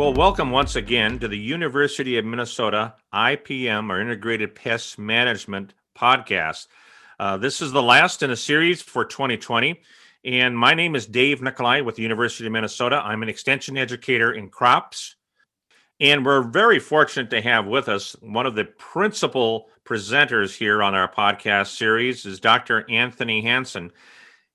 Well, welcome once again to the University of Minnesota IPM or Integrated Pest Management podcast. Uh, this is the last in a series for 2020. And my name is Dave Nicolai with the University of Minnesota. I'm an extension educator in crops. And we're very fortunate to have with us one of the principal presenters here on our podcast series is Dr. Anthony Hanson.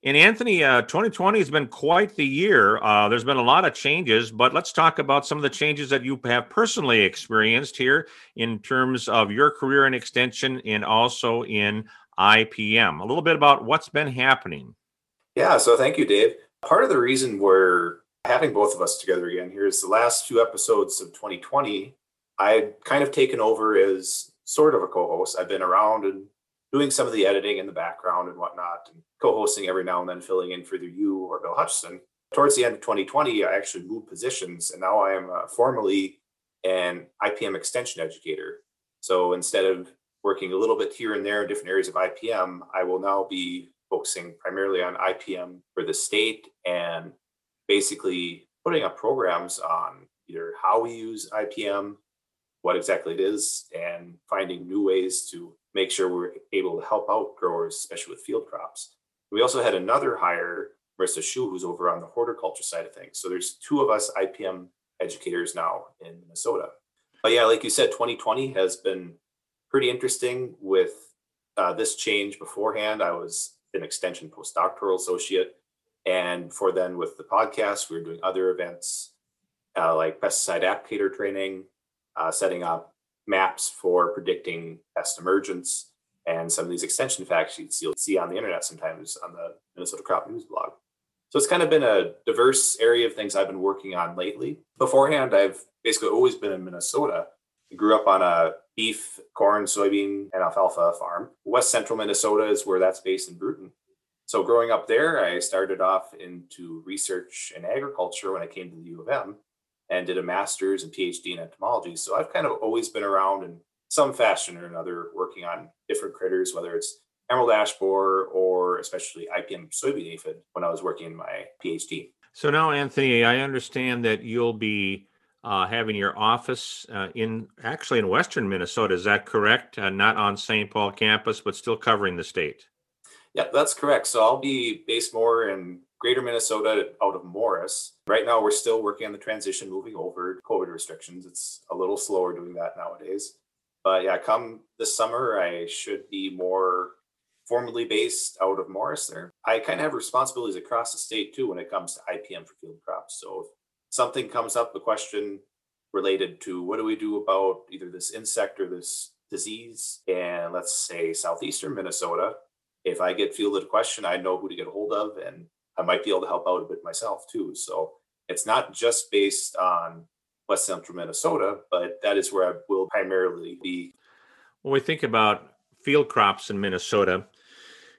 And Anthony, uh, 2020 has been quite the year. Uh, there's been a lot of changes, but let's talk about some of the changes that you have personally experienced here in terms of your career in extension and also in IPM. A little bit about what's been happening. Yeah, so thank you, Dave. Part of the reason we're having both of us together again here is the last two episodes of 2020. I had kind of taken over as sort of a co host. I've been around and doing some of the editing in the background and whatnot, and co-hosting every now and then, filling in for either you or Bill Hutchison. Towards the end of 2020, I actually moved positions, and now I am uh, formally an IPM extension educator. So instead of working a little bit here and there in different areas of IPM, I will now be focusing primarily on IPM for the state and basically putting up programs on either how we use IPM, what exactly it is, and finding new ways to make sure we're able to help out growers, especially with field crops. We also had another hire, Marissa Schuh, who's over on the horticulture side of things. So there's two of us IPM educators now in Minnesota. But yeah, like you said, 2020 has been pretty interesting with uh, this change beforehand. I was an extension postdoctoral associate. And for then with the podcast, we were doing other events uh, like pesticide applicator training, uh, setting up maps for predicting pest emergence, and some of these extension fact sheets you'll see on the internet sometimes on the Minnesota Crop News blog. So it's kind of been a diverse area of things I've been working on lately. Beforehand, I've basically always been in Minnesota. I grew up on a beef, corn, soybean, and alfalfa farm. West central Minnesota is where that's based in Brooten. So growing up there, I started off into research and agriculture when I came to the U of M and did a master's and PhD in entomology. So I've kind of always been around in some fashion or another working on different critters, whether it's emerald ash borer or especially IPM soybean aphid when I was working in my PhD. So now, Anthony, I understand that you'll be uh, having your office uh, in actually in Western Minnesota. Is that correct? Uh, not on St. Paul campus, but still covering the state. Yeah, that's correct. So I'll be based more in greater Minnesota out of Morris. Right now, we're still working on the transition moving over COVID restrictions. It's a little slower doing that nowadays. But yeah, come this summer, I should be more formally based out of Morris there. I kind of have responsibilities across the state too when it comes to IPM for field crops. So if something comes up, a question related to what do we do about either this insect or this disease, and let's say southeastern Minnesota, if I get fielded a question, I know who to get a hold of and I might be able to help out a bit myself too. So it's not just based on West Central Minnesota, but that is where I will primarily be. When we think about field crops in Minnesota,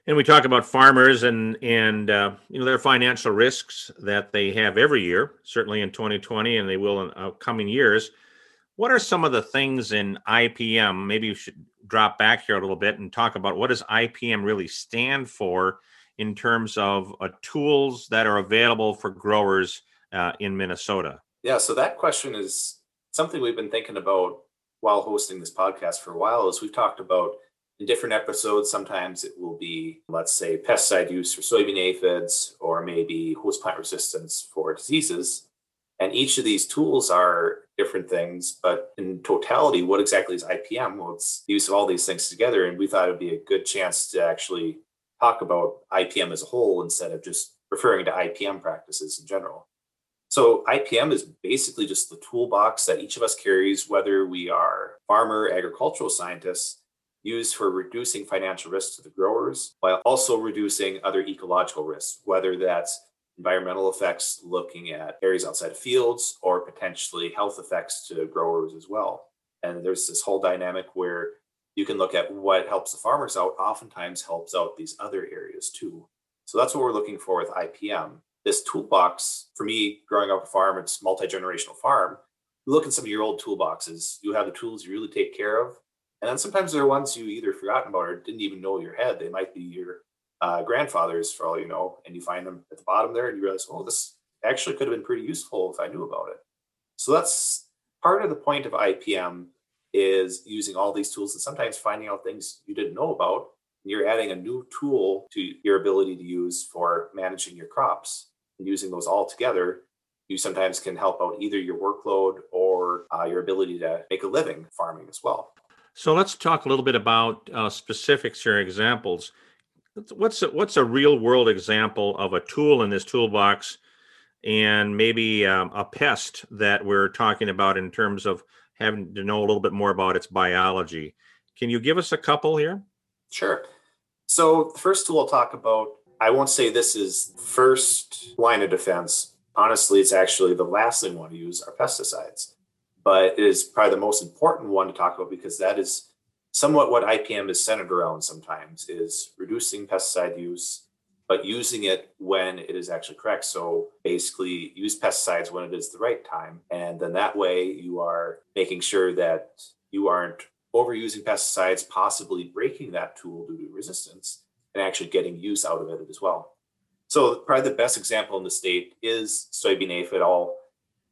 and we talk about farmers and and uh, you know their financial risks that they have every year, certainly in 2020, and they will in upcoming years. What are some of the things in IPM? Maybe you should drop back here a little bit and talk about what does IPM really stand for in terms of uh, tools that are available for growers uh, in Minnesota? Yeah, so that question is something we've been thinking about while hosting this podcast for a while. As we've talked about in different episodes, sometimes it will be, let's say, pesticide use for soybean aphids, or maybe host plant resistance for diseases. And each of these tools are different things, but in totality, what exactly is IPM? Well, it's the use of all these things together. And we thought it would be a good chance to actually talk about IPM as a whole instead of just referring to IPM practices in general. So IPM is basically just the toolbox that each of us carries, whether we are farmer, agricultural scientists, used for reducing financial risks to the growers while also reducing other ecological risks, whether that's environmental effects looking at areas outside of fields or potentially health effects to growers as well. And there's this whole dynamic where you can look at what helps the farmers out, oftentimes helps out these other areas too. So that's what we're looking for with IPM. This toolbox, for me, growing up a farm, it's multi-generational farm. You look at some of your old toolboxes, you have the tools you really take care of. And then sometimes there are ones you either forgotten about or didn't even know your head. They might be your uh, grandfather's for all you know, and you find them at the bottom there and you realize, oh, this actually could have been pretty useful if I knew about it. So that's part of the point of IPM is using all these tools and sometimes finding out things you didn't know about. You're adding a new tool to your ability to use for managing your crops and using those all together. You sometimes can help out either your workload or uh, your ability to make a living farming as well. So let's talk a little bit about uh, specifics or examples. What's a, what's a real world example of a tool in this toolbox, and maybe um, a pest that we're talking about in terms of having to know a little bit more about its biology? Can you give us a couple here? Sure. So the first I'll talk about, I won't say this is first line of defense. Honestly, it's actually the last thing we want to use are pesticides but it is probably the most important one to talk about because that is somewhat what IPM is centered around sometimes is reducing pesticide use, but using it when it is actually correct. So basically use pesticides when it is the right time. And then that way you are making sure that you aren't overusing pesticides, possibly breaking that tool due to resistance and actually getting use out of it as well. So probably the best example in the state is soybean aphid. I'll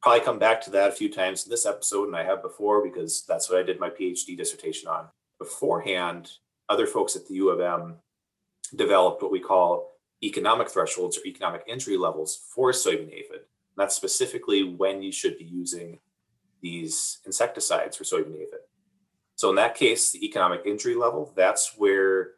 probably come back to that a few times in this episode, and I have before because that's what I did my PhD dissertation on. Beforehand, other folks at the U of M developed what we call economic thresholds or economic injury levels for soybean aphid. And that's specifically when you should be using these insecticides for soybean aphid. So in that case, the economic injury level, that's where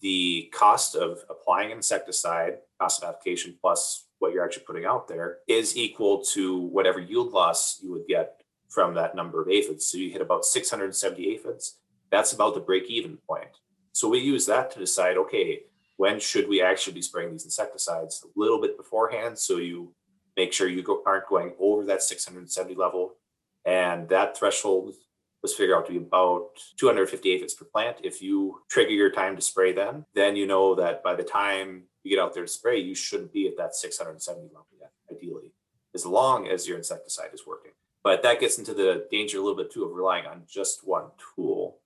the cost of applying insecticide, cost of application plus what you're actually putting out there is equal to whatever yield loss you would get from that number of aphids. So you hit about 670 aphids. That's about the break even point. So we use that to decide okay, when should we actually be spraying these insecticides? A little bit beforehand. So you make sure you go, aren't going over that 670 level. And that threshold was figured out to be about 250 aphids per plant. If you trigger your time to spray then, then you know that by the time you get out there to spray, you shouldn't be at that 670 level yet, ideally, as long as your insecticide is working. But that gets into the danger a little bit too of relying on just one tool.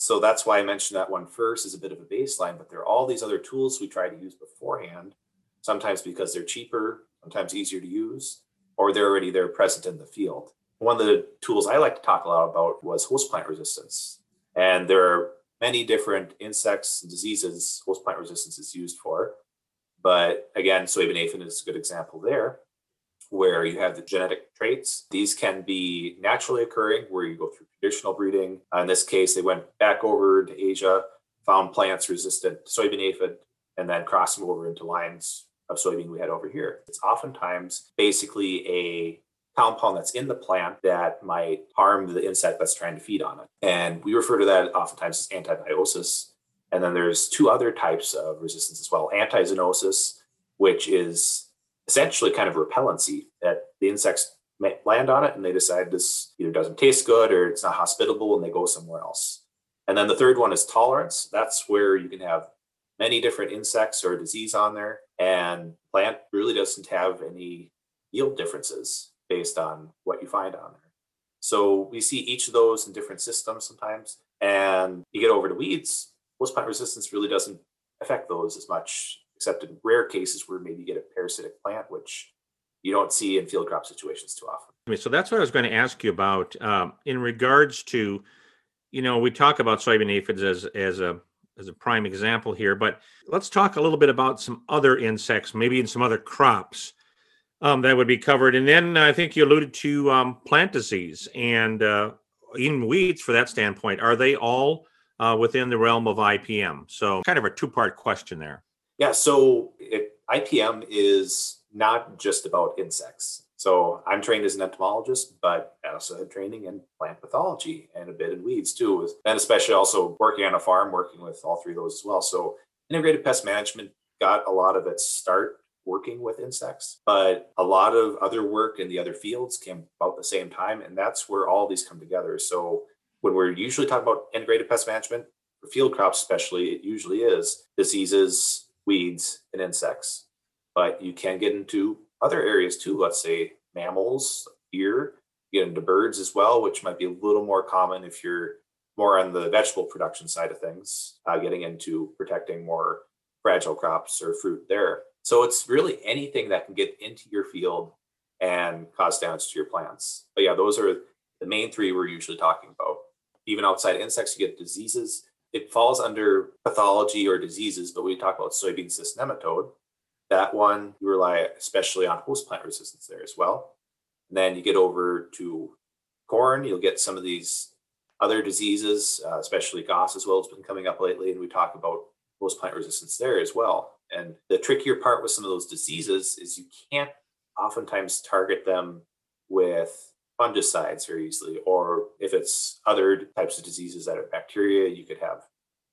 So that's why I mentioned that one first as a bit of a baseline, but there are all these other tools we try to use beforehand, sometimes because they're cheaper, sometimes easier to use, or they're already there present in the field. One of the tools I like to talk a lot about was host plant resistance. And there are many different insects and diseases host plant resistance is used for. But again, soybean aphid is a good example there, where you have the genetic traits. These can be naturally occurring, where you go through traditional breeding. Uh, in this case, they went back over to Asia, found plants resistant to soybean aphid, and then crossed them over into lines of soybean we had over here. It's oftentimes basically a compound that's in the plant that might harm the insect that's trying to feed on it. And we refer to that oftentimes as antibiosis. And then there's two other types of resistance as well antixenosis, which is essentially kind of repellency that the insects land on it and they decide this either doesn't taste good or it's not hospitable and they go somewhere else. And then the third one is tolerance. That's where you can have many different insects or disease on there and plant really doesn't have any yield differences based on what you find on there. So we see each of those in different systems sometimes. And you get over to weeds, host plant resistance really doesn't affect those as much, except in rare cases where maybe you get a parasitic plant, which you don't see in field crop situations too often. So that's what I was going to ask you about um, in regards to, you know, we talk about soybean aphids as as a as a prime example here, but let's talk a little bit about some other insects, maybe in some other crops um, that would be covered. And then I think you alluded to um, plant disease and uh, weeds for that standpoint. Are they all uh, within the realm of IPM? So, kind of a two part question there. Yeah. So, it, IPM is not just about insects. So, I'm trained as an entomologist, but I also had training in plant pathology and a bit in weeds too, and especially also working on a farm, working with all three of those as well. So, integrated pest management got a lot of its start working with insects, but a lot of other work in the other fields came about the same time. And that's where all these come together. So when we're usually talking about integrated pest management, for field crops especially, it usually is diseases, weeds, and insects. But you can get into other areas too, let's say mammals, deer, get into birds as well, which might be a little more common if you're more on the vegetable production side of things, uh, getting into protecting more fragile crops or fruit there. So it's really anything that can get into your field and cause damage to your plants. But yeah, those are the main three we're usually talking about. Even outside insects, you get diseases. It falls under pathology or diseases, but we talk about soybean cyst nematode. That one, you rely especially on host plant resistance there as well. And then you get over to corn, you'll get some of these other diseases, uh, especially Goss as well, has been coming up lately. And we talk about host plant resistance there as well. And the trickier part with some of those diseases is you can't oftentimes target them with fungicides very easily, or if it's other types of diseases that are bacteria, you could have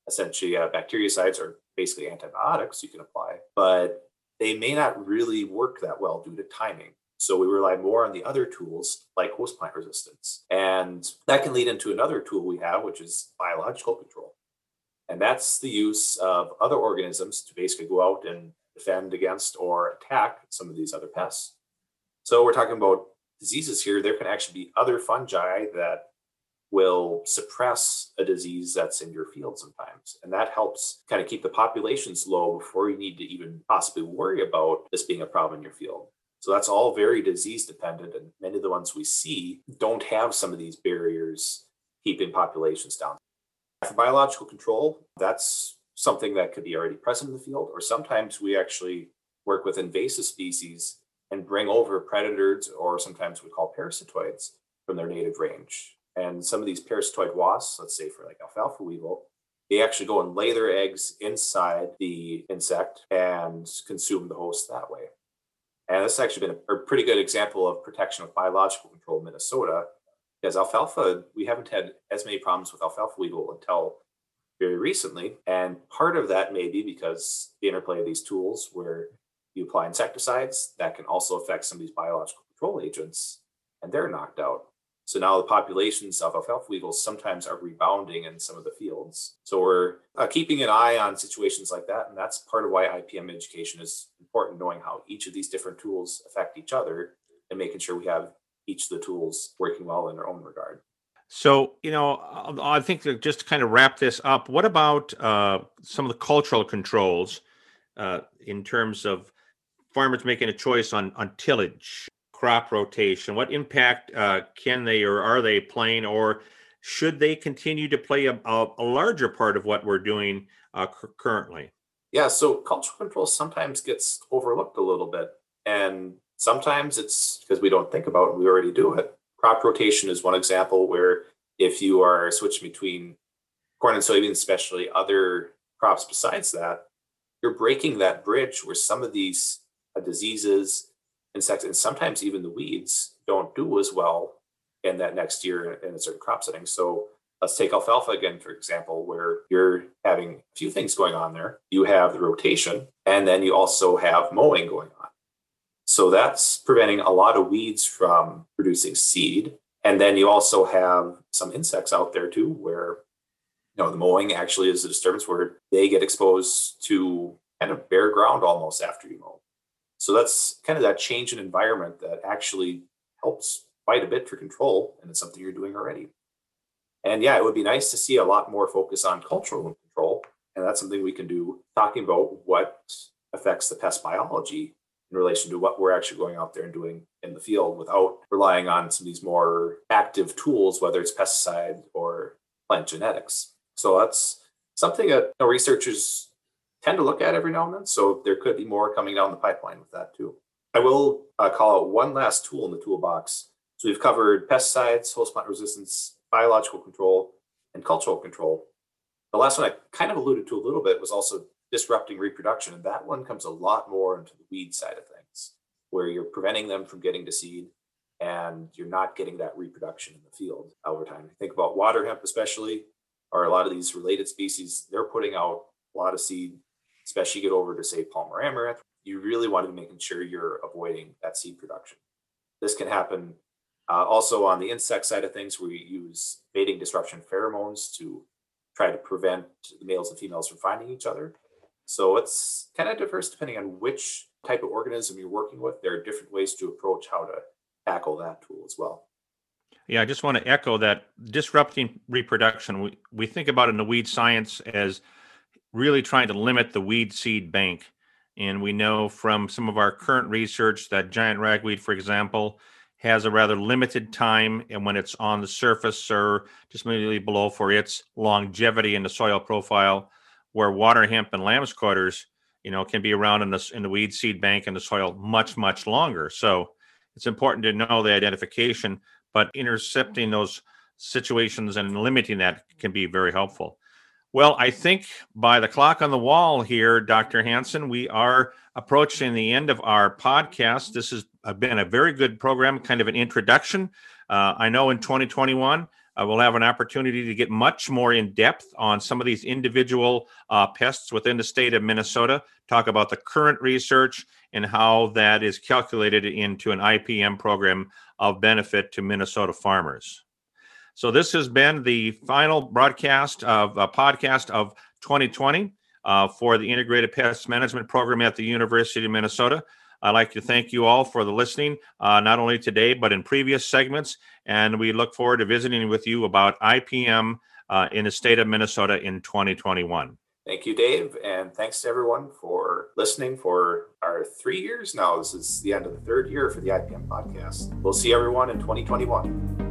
essentially uh, bactericides or basically antibiotics you can apply, but they may not really work that well due to timing. So we rely more on the other tools like host plant resistance. And that can lead into another tool we have, which is biological control. And that's the use of other organisms to basically go out and defend against or attack some of these other pests. So we're talking about diseases here. There can actually be other fungi that will suppress a disease that's in your field sometimes. And that helps kind of keep the populations low before you need to even possibly worry about this being a problem in your field. So that's all very disease dependent. And many of the ones we see don't have some of these barriers keeping populations down. For biological control, that's something that could be already present in the field, or sometimes we actually work with invasive species and bring over predators, or sometimes we call parasitoids, from their native range. And some of these parasitoid wasps, let's say for like alfalfa weevil, they actually go and lay their eggs inside the insect and consume the host that way. And this has actually been a, pretty good example of protection with biological control in Minnesota, because alfalfa, we haven't had as many problems with alfalfa weevil until very recently. And part of that may be because the interplay of these tools where you apply insecticides that can also affect some of these biological control agents and they're knocked out. So now the populations of alfalfa weevils sometimes are rebounding in some of the fields. So we're uh, keeping an eye on situations like that. And that's part of why IPM education is important, knowing how each of these different tools affect each other and making sure we have each of the tools working well in their own regard. So, you know, I think to just kind of wrap this up, what about uh, some of the cultural controls uh, in terms of farmers making a choice on, on tillage? crop rotation? What impact uh, can they or are they playing, or should they continue to play a, a, a larger part of what we're doing uh, currently? Yeah, so cultural control sometimes gets overlooked a little bit, and sometimes it's because we don't think about it, we already do it. Crop rotation is one example where if you are switching between corn and soybeans, especially other crops besides that, you're breaking that bridge where some of these Uh, diseases insects and sometimes even the weeds don't do as well in that next year in a certain crop setting. So let's take alfalfa again, for example, where you're having a few things going on there. You have the rotation, and then you also have mowing going on. So that's preventing a lot of weeds from producing seed. And then you also have some insects out there too, where you know the mowing actually is a disturbance where they get exposed to kind of bare ground almost after you mow. So that's kind of that change in environment that actually helps quite a bit for control, and it's something you're doing already. And yeah, it would be nice to see a lot more focus on cultural control, and that's something we can do talking about what affects the pest biology in relation to what we're actually going out there and doing in the field without relying on some of these more active tools, whether it's pesticide or plant genetics. So that's something that you know, researchers tend to look at every now and then. So there could be more coming down the pipeline with that too. I will uh, call out one last tool in the toolbox. So we've covered pesticides, host plant resistance, biological control, and cultural control. The last one I kind of alluded to a little bit was also disrupting reproduction. And that one comes a lot more into the weed side of things, where you're preventing them from getting to seed and you're not getting that reproduction in the field over time. Think about water hemp, especially, or a lot of these related species, they're putting out a lot of seed especially get over to say Palmer amaranth, you really want to be making sure you're avoiding that seed production. This can happen uh, also on the insect side of things, where you use mating disruption pheromones to try to prevent the males and females from finding each other. So it's kind of diverse depending on which type of organism you're working with. There are different ways to approach how to tackle that tool as well. Yeah, I just want to echo that disrupting reproduction. We, we think about in the weed science as really trying to limit the weed seed bank And we know from some of our current research that giant ragweed, for example, has a rather limited time and when it's on the surface or just immediately below for its longevity in the soil profile, where water hemp and lamb's quarters, you know, can be around in the in the weed seed bank in the soil much much longer. So it's important to know the identification, but intercepting those situations and limiting that can be very helpful. Well, I think by the clock on the wall here, Dr. Hanson, we are approaching the end of our podcast. This has been a very good program, kind of an introduction. Uh, I know in 2021, uh, we'll have an opportunity to get much more in depth on some of these individual uh, pests within the state of Minnesota, talk about the current research and how that is calculated into an IPM program of benefit to Minnesota farmers. So this has been the final broadcast of a uh, podcast of 2020 uh, for the Integrated Pest Management Program at the University of Minnesota. I'd like to thank you all for the listening, uh, not only today, but in previous segments. And we look forward to visiting with you about IPM uh, in the state of Minnesota in 2021. Thank you, Dave. And thanks to everyone for listening for our three years now. This is the end of the third year for the IPM podcast. We'll see everyone in 2021.